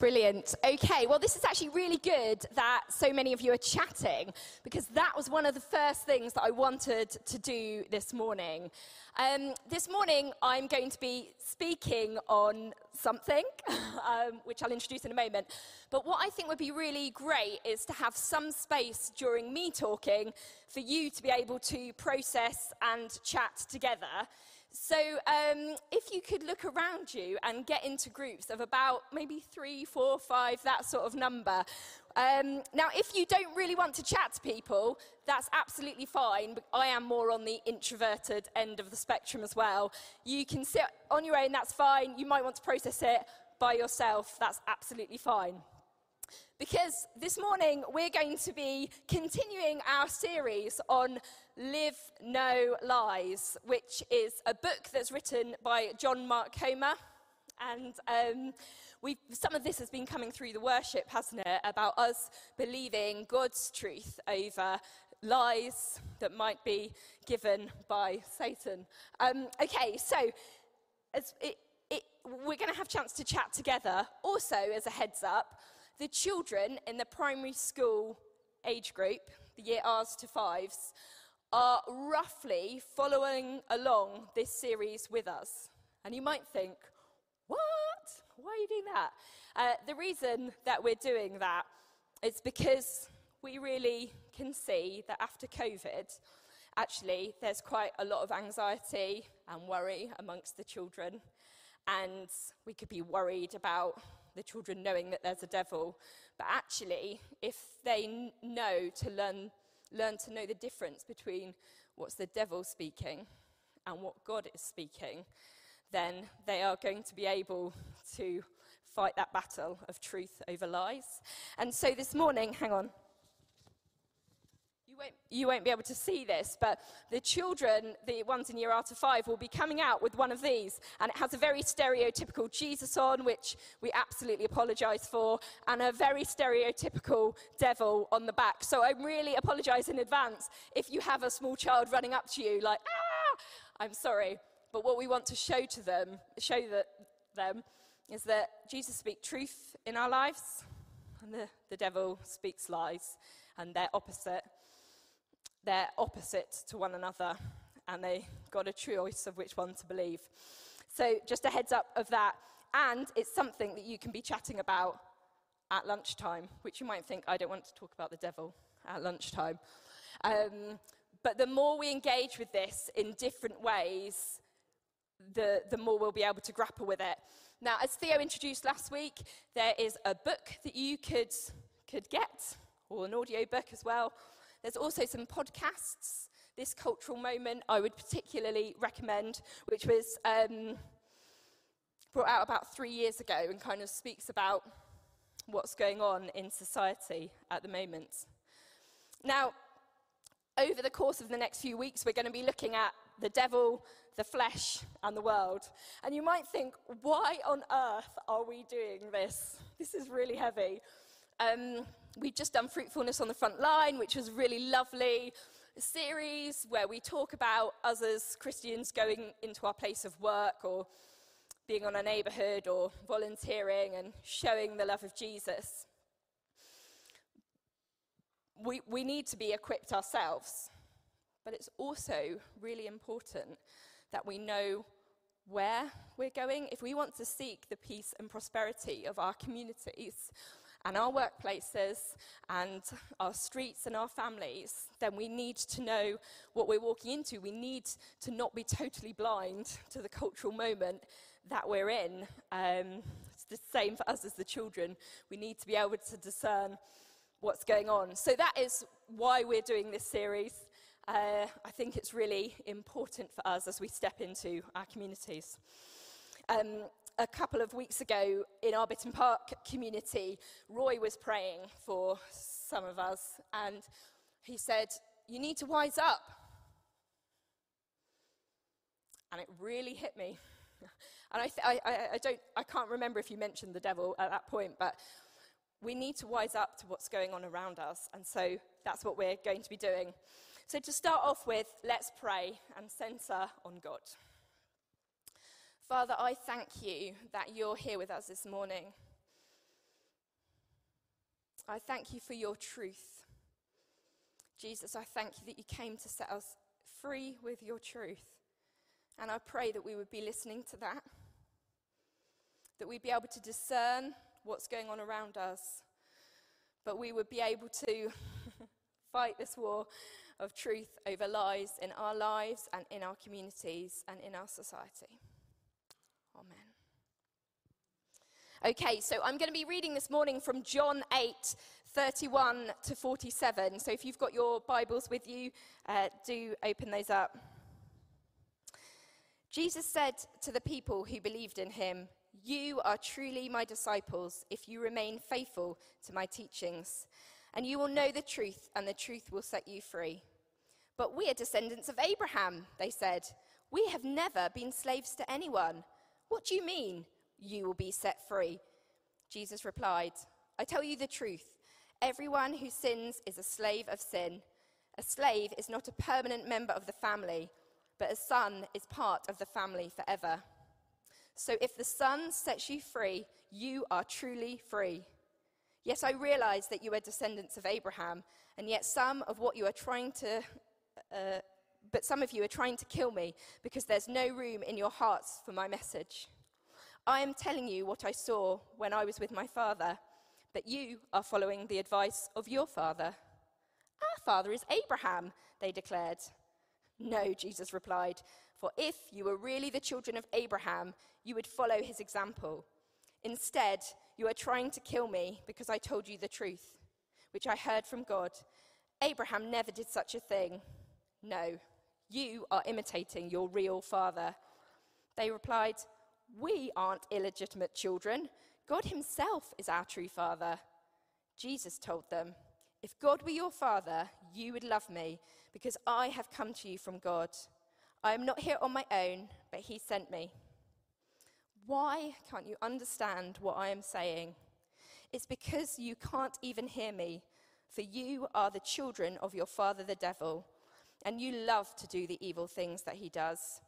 Brilliant. Okay, well, this is actually really good that so many of you are chatting because that was one of the first things that I wanted to do this morning. Um, this morning, I'm going to be speaking on something, um, which I'll introduce in a moment. But what I think would be really great is to have some space during me talking for you to be able to process and chat together. So, um, if you could look around you and get into groups of about maybe three, four, five, that sort of number. Um, now, if you don't really want to chat to people, that's absolutely fine. But I am more on the introverted end of the spectrum as well. You can sit on your own, that's fine. You might want to process it by yourself, that's absolutely fine because this morning we're going to be continuing our series on Live No Lies, which is a book that's written by John Mark Comer. And um, some of this has been coming through the worship, hasn't it? About us believing God's truth over lies that might be given by Satan. Um, okay, so it, it, we're going to have a chance to chat together. Also, as a heads up, the children in the primary school age group, the year R's to fives, are roughly following along this series with us. And you might think, what? Why are you doing that? Uh, the reason that we're doing that is because we really can see that after COVID, actually, there's quite a lot of anxiety and worry amongst the children. And we could be worried about the children knowing that there's a devil. But actually, if they know to learn, learn to know the difference between what's the devil speaking and what God is speaking, then they are going to be able to fight that battle of truth over lies. And so this morning, hang on won't, you won't be able to see this, but the children, the ones in year R to five, will be coming out with one of these. And it has a very stereotypical Jesus on, which we absolutely apologize for, and a very stereotypical devil on the back. So I really apologize in advance if you have a small child running up to you like, ah, I'm sorry. But what we want to show to them, show them, is that Jesus speaks truth in our lives, and the, the devil speaks lies, and they're opposite they're opposite to one another and they got a choice of which one to believe. So, just a heads up of that. And it's something that you can be chatting about at lunchtime, which you might think, I don't want to talk about the devil at lunchtime. Um, but the more we engage with this in different ways, the, the more we'll be able to grapple with it. Now, as Theo introduced last week, there is a book that you could, could get, or an audio book as well, there's also some podcasts. This cultural moment I would particularly recommend, which was um, brought out about three years ago and kind of speaks about what's going on in society at the moment. Now, over the course of the next few weeks, we're going to be looking at the devil, the flesh, and the world. And you might think, why on earth are we doing this? This is really heavy. Um, we've just done Fruitfulness on the Front Line, which was really lovely. Series where we talk about us as Christians going into our place of work or being on a neighborhood or volunteering and showing the love of Jesus. We, we need to be equipped ourselves, but it's also really important that we know where we're going. If we want to seek the peace and prosperity of our communities, and our workplaces and our streets and our families, then we need to know what we're walking into. We need to not be totally blind to the cultural moment that we're in. Um, it's the same for us as the children. We need to be able to discern what's going on. So that is why we're doing this series. Uh, I think it's really important for us as we step into our communities. Um, a couple of weeks ago in our Bitton Park community, Roy was praying for some of us, and he said, You need to wise up. And it really hit me. And I, th- I, I, don't, I can't remember if you mentioned the devil at that point, but we need to wise up to what's going on around us. And so that's what we're going to be doing. So to start off with, let's pray and center on God. Father, I thank you that you're here with us this morning. I thank you for your truth. Jesus, I thank you that you came to set us free with your truth. And I pray that we would be listening to that, that we'd be able to discern what's going on around us, but we would be able to fight this war of truth over lies in our lives and in our communities and in our society. Amen. Okay, so I'm going to be reading this morning from John 8, 31 to 47. So if you've got your Bibles with you, uh, do open those up. Jesus said to the people who believed in him, You are truly my disciples if you remain faithful to my teachings, and you will know the truth, and the truth will set you free. But we are descendants of Abraham, they said. We have never been slaves to anyone. What do you mean, you will be set free? Jesus replied, I tell you the truth. Everyone who sins is a slave of sin. A slave is not a permanent member of the family, but a son is part of the family forever. So if the Son sets you free, you are truly free. Yes, I realize that you are descendants of Abraham, and yet some of what you are trying to, uh, but some of you are trying to kill me because there's no room in your hearts for my message. I am telling you what I saw when I was with my father, but you are following the advice of your father. Our father is Abraham, they declared. No, Jesus replied, for if you were really the children of Abraham, you would follow his example. Instead, you are trying to kill me because I told you the truth, which I heard from God. Abraham never did such a thing. No, you are imitating your real father. They replied, We aren't illegitimate children. God himself is our true father. Jesus told them, If God were your father, you would love me because I have come to you from God. I am not here on my own, but he sent me. Why can't you understand what I am saying? It's because you can't even hear me, for you are the children of your father the devil, and you love to do the evil things that he does.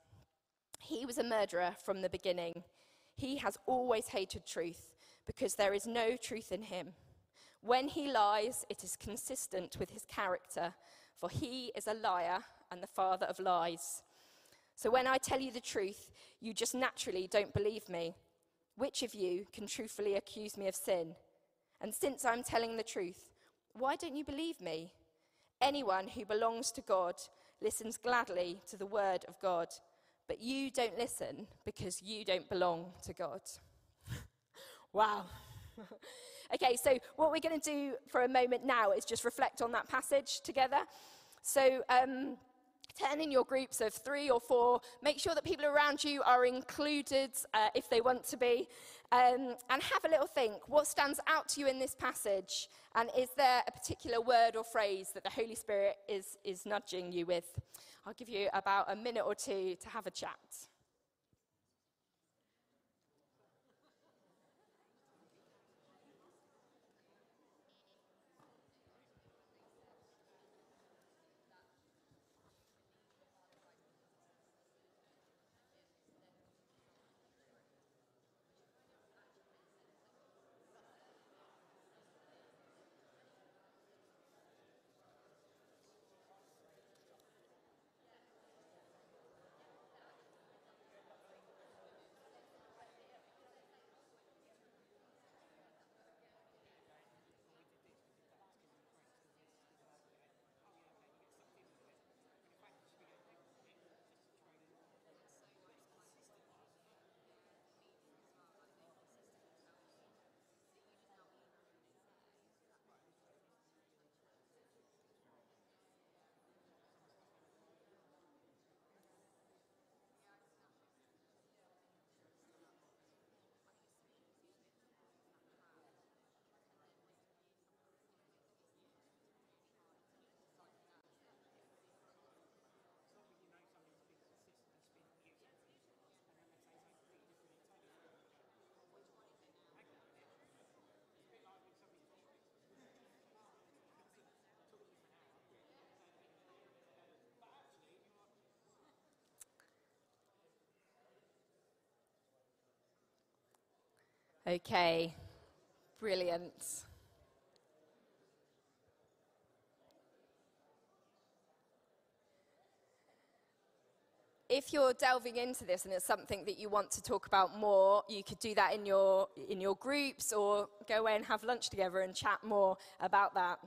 He was a murderer from the beginning. He has always hated truth because there is no truth in him. When he lies, it is consistent with his character, for he is a liar and the father of lies. So when I tell you the truth, you just naturally don't believe me. Which of you can truthfully accuse me of sin? And since I'm telling the truth, why don't you believe me? Anyone who belongs to God listens gladly to the word of God, but you don't listen because you don't belong to God. wow. okay, so what we're going to do for a moment now is just reflect on that passage together. So, um, 10 in your groups of three or four. Make sure that people around you are included uh, if they want to be. Um, and have a little think. What stands out to you in this passage? And is there a particular word or phrase that the Holy Spirit is, is nudging you with? I'll give you about a minute or two to have a chat. Okay, brilliant. If you're delving into this and it's something that you want to talk about more, you could do that in your, in your groups or go away and have lunch together and chat more about that.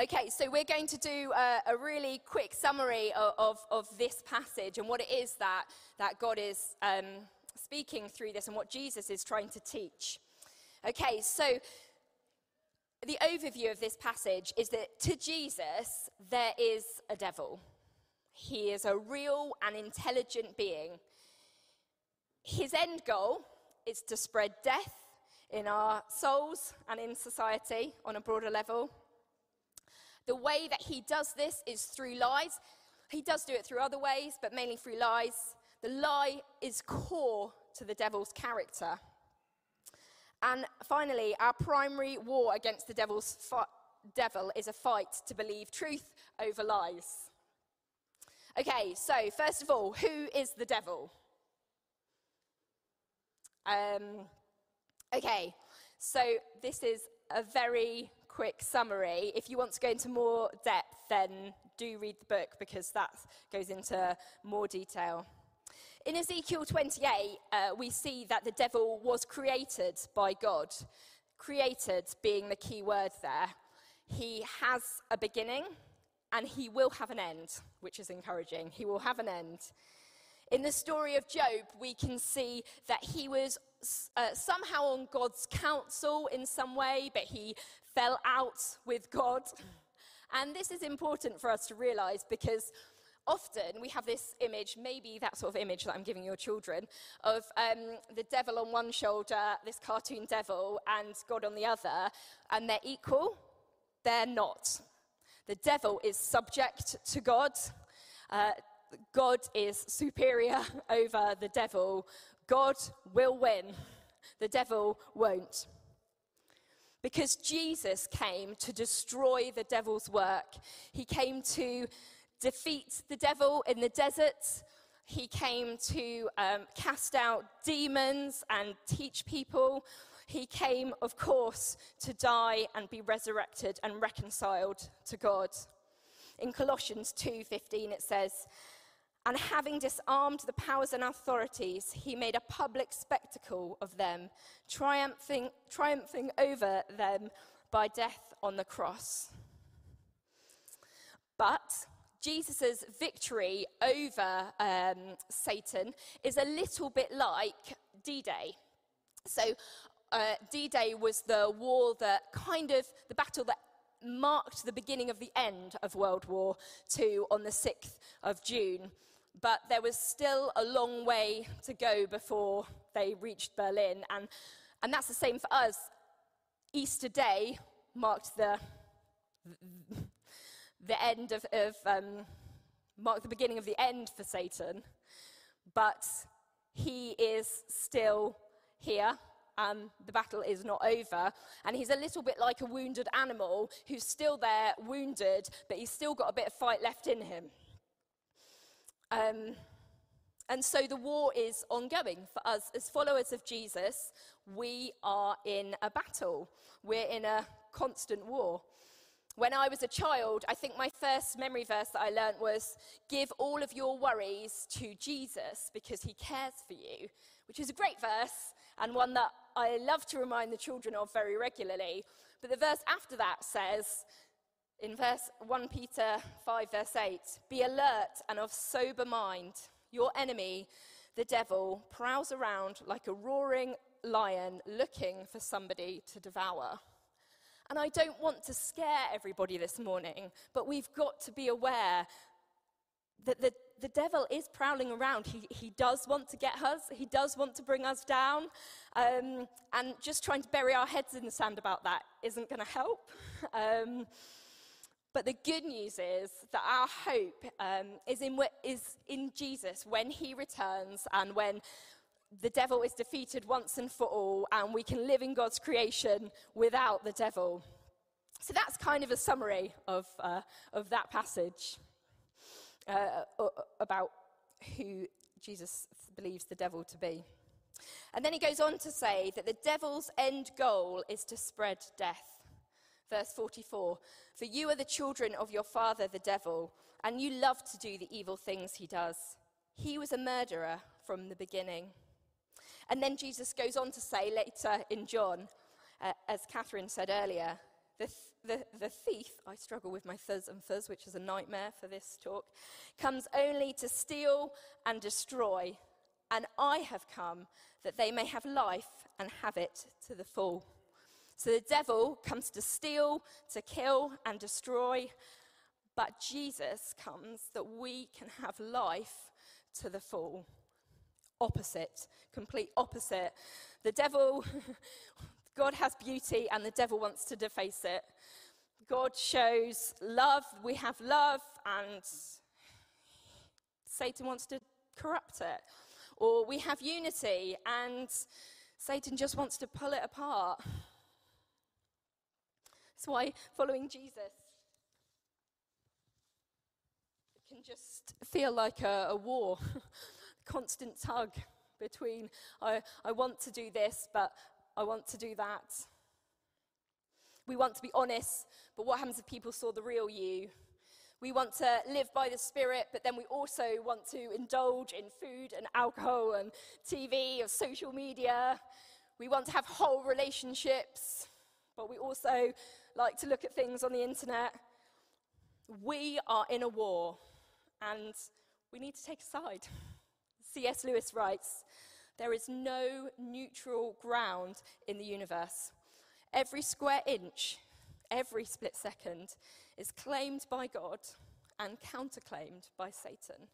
Okay, so we're going to do a, a really quick summary of, of, of, this passage and what it is that, that God is. Um, speaking through this and what Jesus is trying to teach. Okay, so the overview of this passage is that to Jesus, there is a devil. He is a real and intelligent being. His end goal is to spread death in our souls and in society on a broader level. The way that he does this is through lies. He does do it through other ways, but mainly through lies. The lie is core to the devil's character. And finally, our primary war against the devil's devil is a fight to believe truth over lies. Okay, so first of all, who is the devil? Um, okay, so this is a very quick summary. If you want to go into more depth, then do read the book because that goes into more detail. In Ezekiel 28, uh, we see that the devil was created by God. Created being the key word there. He has a beginning and he will have an end, which is encouraging. He will have an end. In the story of Job, we can see that he was uh, somehow on God's counsel in some way, but he fell out with God. And this is important for us to realize because often we have this image, maybe that sort of image that I'm giving your children, of um, the devil on one shoulder, this cartoon devil, and God on the other, and they're equal. They're not. The devil is subject to God. Uh, God is superior over the devil. God will win. The devil won't. Because Jesus came to destroy the devil's work. He came to defeat the devil in the desert. He came to um, cast out demons and teach people. He came, of course, to die and be resurrected and reconciled to God. In Colossians 2:15 it says, "And having disarmed the powers and authorities, he made a public spectacle of them, triumphing, triumphing over them by death on the cross." But Jesus' victory over um, Satan is a little bit like D Day. So uh, D Day was the war that kind of, the battle that marked the beginning of the end of World War II on the 6th of June. But there was still a long way to go before they reached Berlin. And, and that's the same for us. Easter Day marked the, the end of, of um, the beginning of the end for Satan. But he is still here um, the battle is not over. And he's a little bit like a wounded animal who's still there, wounded, but he's still got a bit of fight left in him. Um, and so the war is ongoing. For us as followers of Jesus, we are in a battle, we're in a constant war. When I was a child, I think my first memory verse that I learnt was Give all of your worries to Jesus because he cares for you, which is a great verse and one that I love to remind the children of very regularly. But the verse after that says, in verse 1 Peter 5, verse 8, be alert and of sober mind. Your enemy, the devil, prowls around like a roaring lion looking for somebody to devour. And I don't want to scare everybody this morning, but we've got to be aware that the the devil is prowling around. He, he does want to get us, he does want to bring us down. Um, and just trying to bury our heads in the sand about that isn't going to help. Um, but the good news is that our hope um, is, in, is in Jesus when he returns and when the devil is defeated once and for all, and we can live in God's creation without the devil. So that's kind of a summary of, uh, of that passage uh, about who Jesus believes the devil to be. And then he goes on to say that the devil's end goal is to spread death. Verse 44 For you are the children of your father, the devil, and you love to do the evil things he does. He was a murderer from the beginning. And then Jesus goes on to say later in John, uh, as Catherine said earlier, the, th- the, the thief, I struggle with my fuzz and fuzz, which is a nightmare for this talk, comes only to steal and destroy. And I have come that they may have life and have it to the full. So the devil comes to steal, to kill, and destroy. But Jesus comes that we can have life to the full. Opposite, complete opposite. The devil, God has beauty, and the devil wants to deface it. God shows love, we have love, and Satan wants to corrupt it. Or we have unity, and Satan just wants to pull it apart. That's why following Jesus can just feel like a, a war, constant tug between I, I want to do this, but I want to do that. We want to be honest, but what happens if people saw the real you? We want to live by the Spirit, but then we also want to indulge in food and alcohol and TV or social media. We want to have whole relationships, but we also like to look at things on the internet. We are in a war and we need to take a side. C.S. Lewis writes There is no neutral ground in the universe. Every square inch, every split second is claimed by God and counterclaimed by Satan.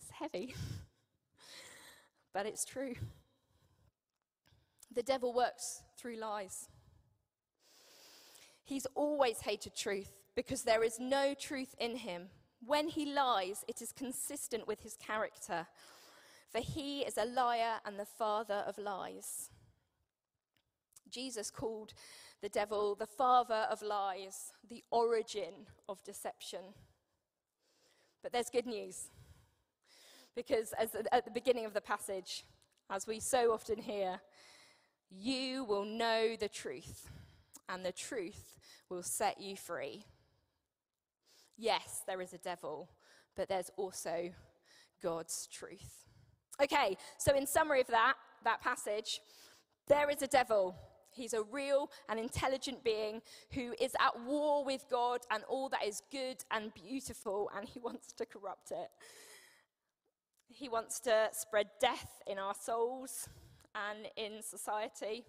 It's heavy. but it's true. The devil works through lies. He's always hated truth because there is no truth in him. When he lies, it is consistent with his character, for he is a liar and the father of lies. Jesus called the devil the father of lies, the origin of deception. But there's good news. Because as, at the beginning of the passage, as we so often hear, you will know the truth, and the truth will set you free. Yes, there is a devil, but there's also God's truth. Okay, so in summary of that, that passage, there is a devil. He's a real and intelligent being who is at war with God and all that is good and beautiful, and he wants to corrupt it. He wants to spread death in our souls and in society.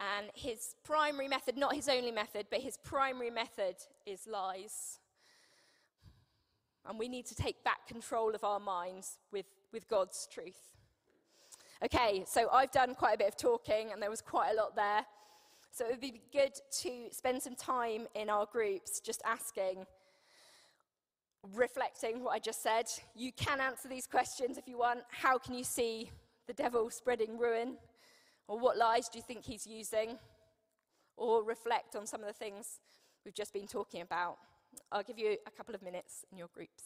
And his primary method, not his only method, but his primary method is lies. And we need to take back control of our minds with, with God's truth. Okay, so I've done quite a bit of talking, and there was quite a lot there. So it would be good to spend some time in our groups just asking reflecting what I just said. You can answer these questions if you want. How can you see the devil spreading ruin? Or what lies do you think he's using? Or reflect on some of the things we've just been talking about. I'll give you a couple of minutes in your groups.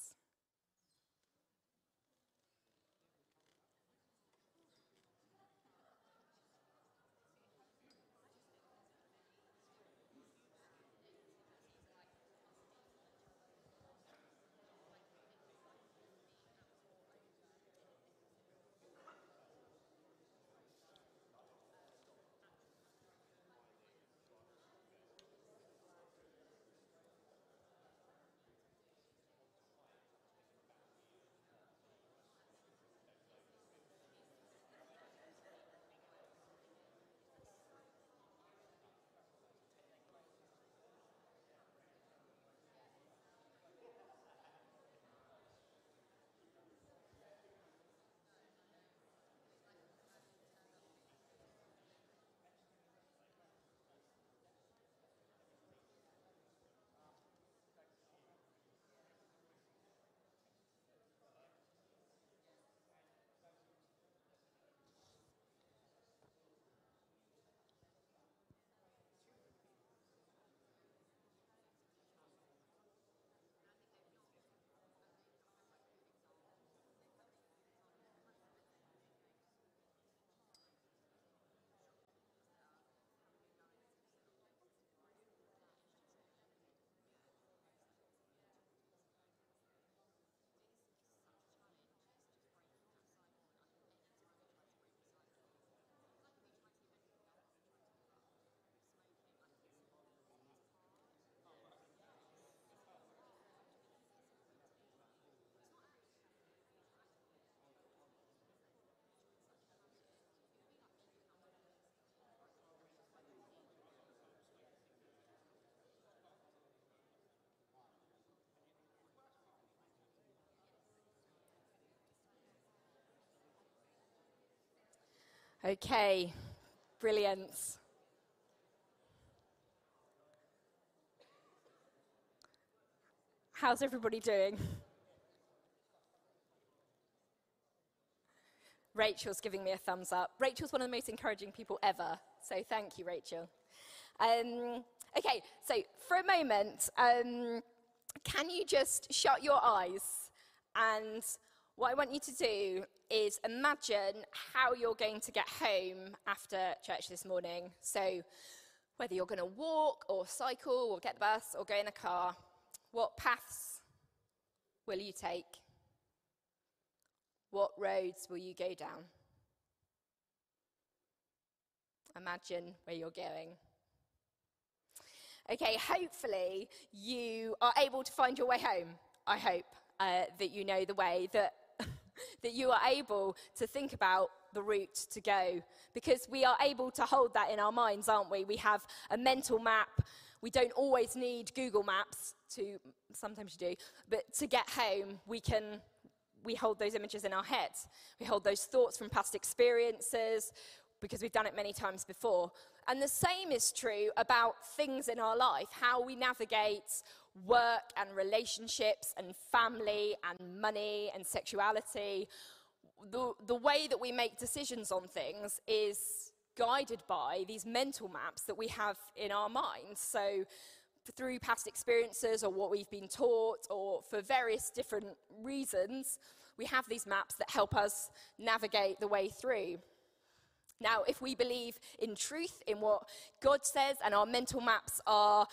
Okay, brilliant. How's everybody doing? Rachel's giving me a thumbs up. Rachel's one of the most encouraging people ever, so thank you, Rachel. Um, okay, so for a moment, um, can you just shut your eyes? And what I want you to do is imagine how you're going to get home after church this morning. So, whether you're going to walk or cycle or get the bus or go in a car, what paths will you take? What roads will you go down? Imagine where you're going. Okay, hopefully you are able to find your way home. I hope uh, that you know the way, that, that you are able to think about the route to go. Because we are able to hold that in our minds, aren't we? We have a mental map. We don't always need Google Maps to, sometimes you do, but to get home, we can we hold those images in our heads. We hold those thoughts from past experiences because we've done it many times before. And the same is true about things in our life, how we navigate work and relationships and family and money and sexuality. The, the way that we make decisions on things is guided by these mental maps that we have in our minds. So, through past experiences or what we've been taught, or for various different reasons, we have these maps that help us navigate the way through. Now, if we believe in truth, in what God says, and our mental maps are,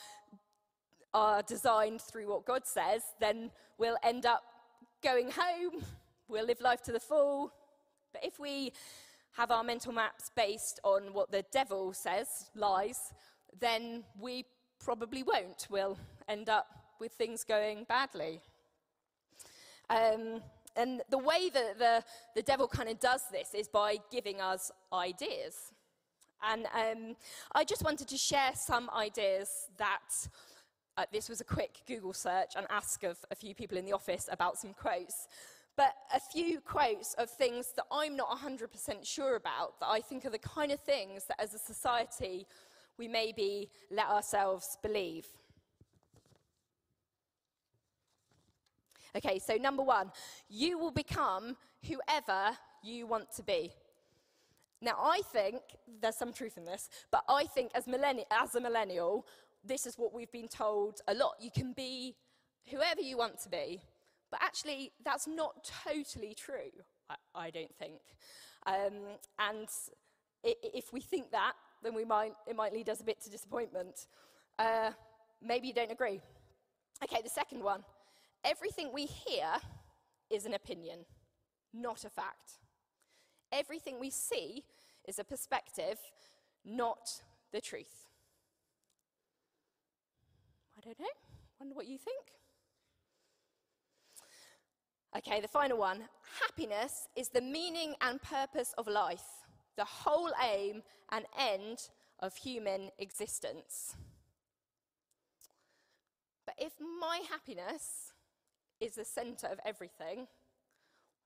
are designed through what God says, then we'll end up going home, we'll live life to the full. But if we have our mental maps based on what the devil says, lies, then we probably won't. We'll end up with things going badly. Um, and the way that the, the devil kind of does this is by giving us ideas. And um, I just wanted to share some ideas that uh, this was a quick Google search and ask of a few people in the office about some quotes. But a few quotes of things that I'm not 100% sure about that I think are the kind of things that as a society we maybe let ourselves believe. Okay, so number one, you will become whoever you want to be. Now, I think there's some truth in this, but I think as, millenni- as a millennial, this is what we've been told a lot. You can be whoever you want to be. But actually, that's not totally true, I, I don't think. Um, and if we think that, then we might, it might lead us a bit to disappointment. Uh, maybe you don't agree. Okay, the second one Everything we hear is an opinion, not a fact. Everything we see is a perspective, not the truth. I don't know. Wonder what you think. Okay, the final one. Happiness is the meaning and purpose of life, the whole aim and end of human existence. But if my happiness is the center of everything,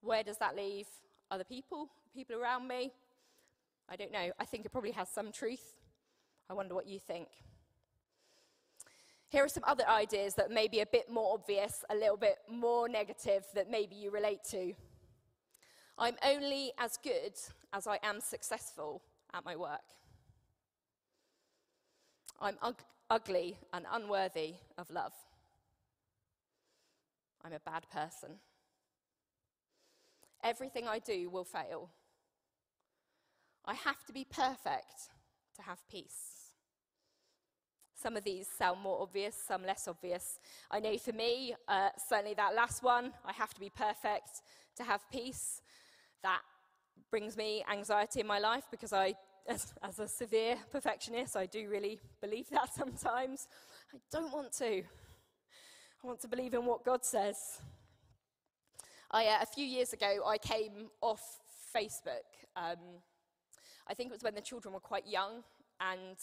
where does that leave other people, people around me? I don't know. I think it probably has some truth. I wonder what you think. Here are some other ideas that may be a bit more obvious, a little bit more negative that maybe you relate to. I'm only as good as I am successful at my work. I'm ug- ugly and unworthy of love. I'm a bad person. Everything I do will fail. I have to be perfect to have peace. Some of these sound more obvious, some less obvious. I know for me, uh, certainly that last one, I have to be perfect to have peace. That brings me anxiety in my life because I, as, as a severe perfectionist, I do really believe that sometimes. I don't want to. I want to believe in what God says. I, uh, a few years ago, I came off Facebook. Um, I think it was when the children were quite young, and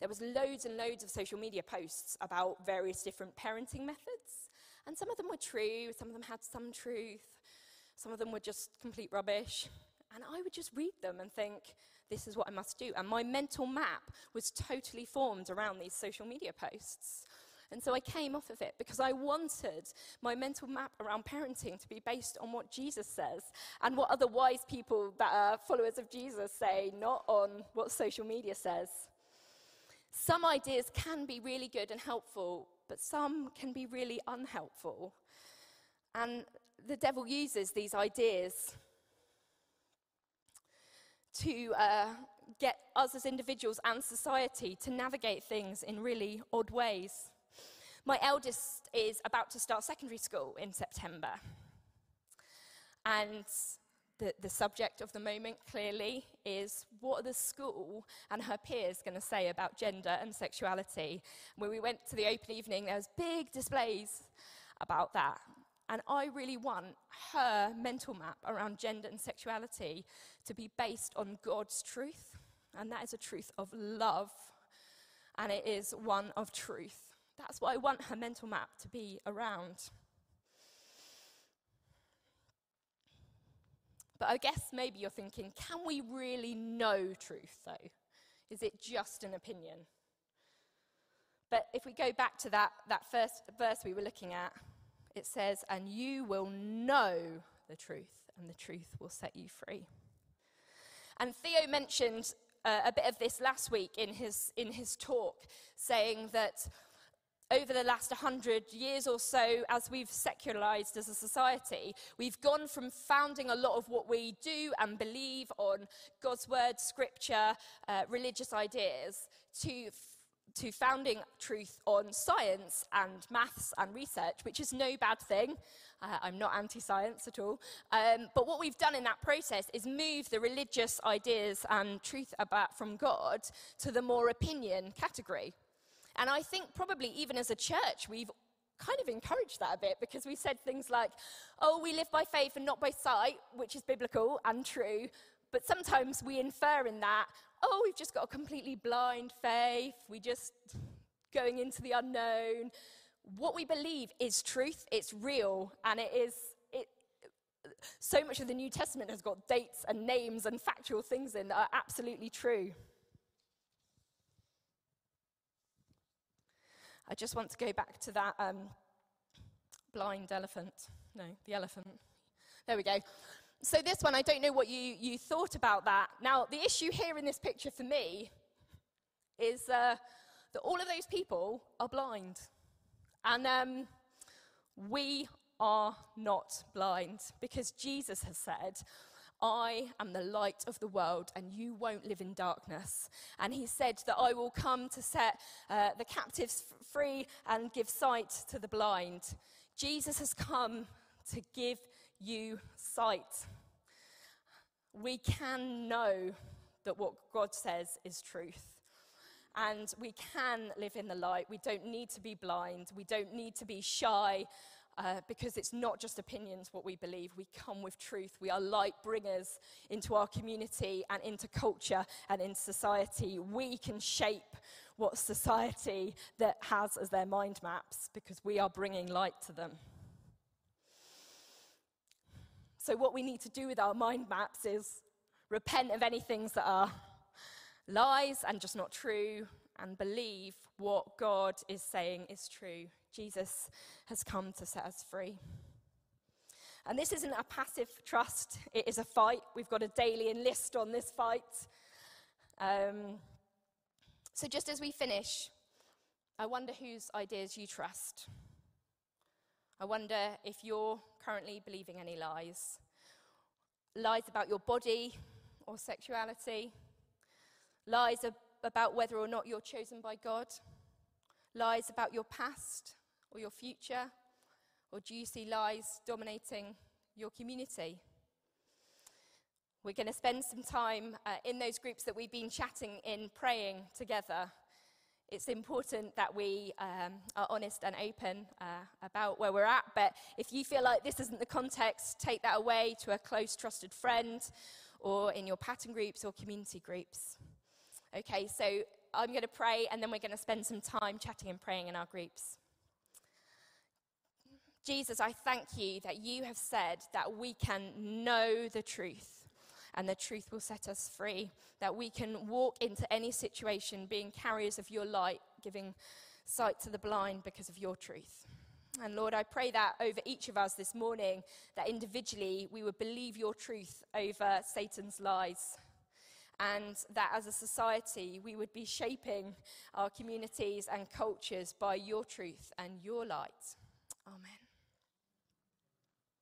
there was loads and loads of social media posts about various different parenting methods. And some of them were true, some of them had some truth, some of them were just complete rubbish. And I would just read them and think, this is what I must do. And my mental map was totally formed around these social media posts. And so I came off of it because I wanted my mental map around parenting to be based on what Jesus says and what other wise people that are followers of Jesus say, not on what social media says. Some ideas can be really good and helpful, but some can be really unhelpful. And the devil uses these ideas to uh, get us as individuals and society to navigate things in really odd ways. My eldest is about to start secondary school in September. And the, the subject of the moment clearly is what are the school and her peers going to say about gender and sexuality. When we went to the open evening, there was big displays about that. And I really want her mental map around gender and sexuality to be based on God's truth. And that is a truth of love. And it is one of truth. That's what I want her mental map to be around. But I guess maybe you're thinking, can we really know truth, though? Is it just an opinion? But if we go back to that, that first verse we were looking at, it says, And you will know the truth, and the truth will set you free. And Theo mentioned uh, a bit of this last week in his, in his talk, saying that over the last 100 years or so, as we've secularized as a society, we've gone from founding a lot of what we do and believe on God's word, scripture, uh, religious ideas, to to founding truth on science and maths and research, which is no bad thing. Uh, I'm not anti science at all. Um, but what we've done in that process is move the religious ideas and truth about from God to the more opinion category. And I think probably even as a church, we've kind of encouraged that a bit because we said things like, oh, we live by faith and not by sight, which is biblical and true. But sometimes we infer in that, oh, we've just got a completely blind faith. We're just going into the unknown. What we believe is truth, it's real, and it is. So much of the New Testament has got dates and names and factual things in that are absolutely true. I just want to go back to that um, blind elephant. No, the elephant. There we go. So, this one, I don't know what you, you thought about that. Now, the issue here in this picture for me is uh, that all of those people are blind. And um, we are not blind because Jesus has said, I am the light of the world, and you won't live in darkness. And he said that I will come to set uh, the captives free and give sight to the blind. Jesus has come to give you sight. We can know that what God says is truth. And we can live in the light. We don't need to be blind. We don't need to be shy uh, because it's not just opinions what we believe. We come with truth. We are light bringers into our community and into culture and in society. We can shape what society that has as their mind maps because we are bringing light to them. So, what we need to do with our mind maps is repent of any things that are lies and just not true, and believe what God is saying is true. Jesus has come to set us free. And this isn't a passive trust, it is a fight. We've got a daily enlist on this fight. Um, so, just as we finish, I wonder whose ideas you trust. I wonder if you're currently believing any lies lies about your body or sexuality, lies ab- about whether or not you're chosen by God, lies about your past or your future, or do you see lies dominating your community? We're going to spend some time uh, in those groups that we've been chatting in, praying together it's important that we um, are honest and open uh, about where we're at. But if you feel like this isn't the context, take that away to a close, trusted friend or in your pattern groups or community groups. Okay, so I'm going to pray and then we're going to spend some time chatting and praying in our groups. Jesus, I thank you that you have said that we can know the truth and the truth will set us free. That we can walk into any situation being carriers of your light, giving sight to the blind because of your truth. And Lord, I pray that over each of us this morning, that individually we would believe your truth over Satan's lies. And that as a society, we would be shaping our communities and cultures by your truth and your light. Amen.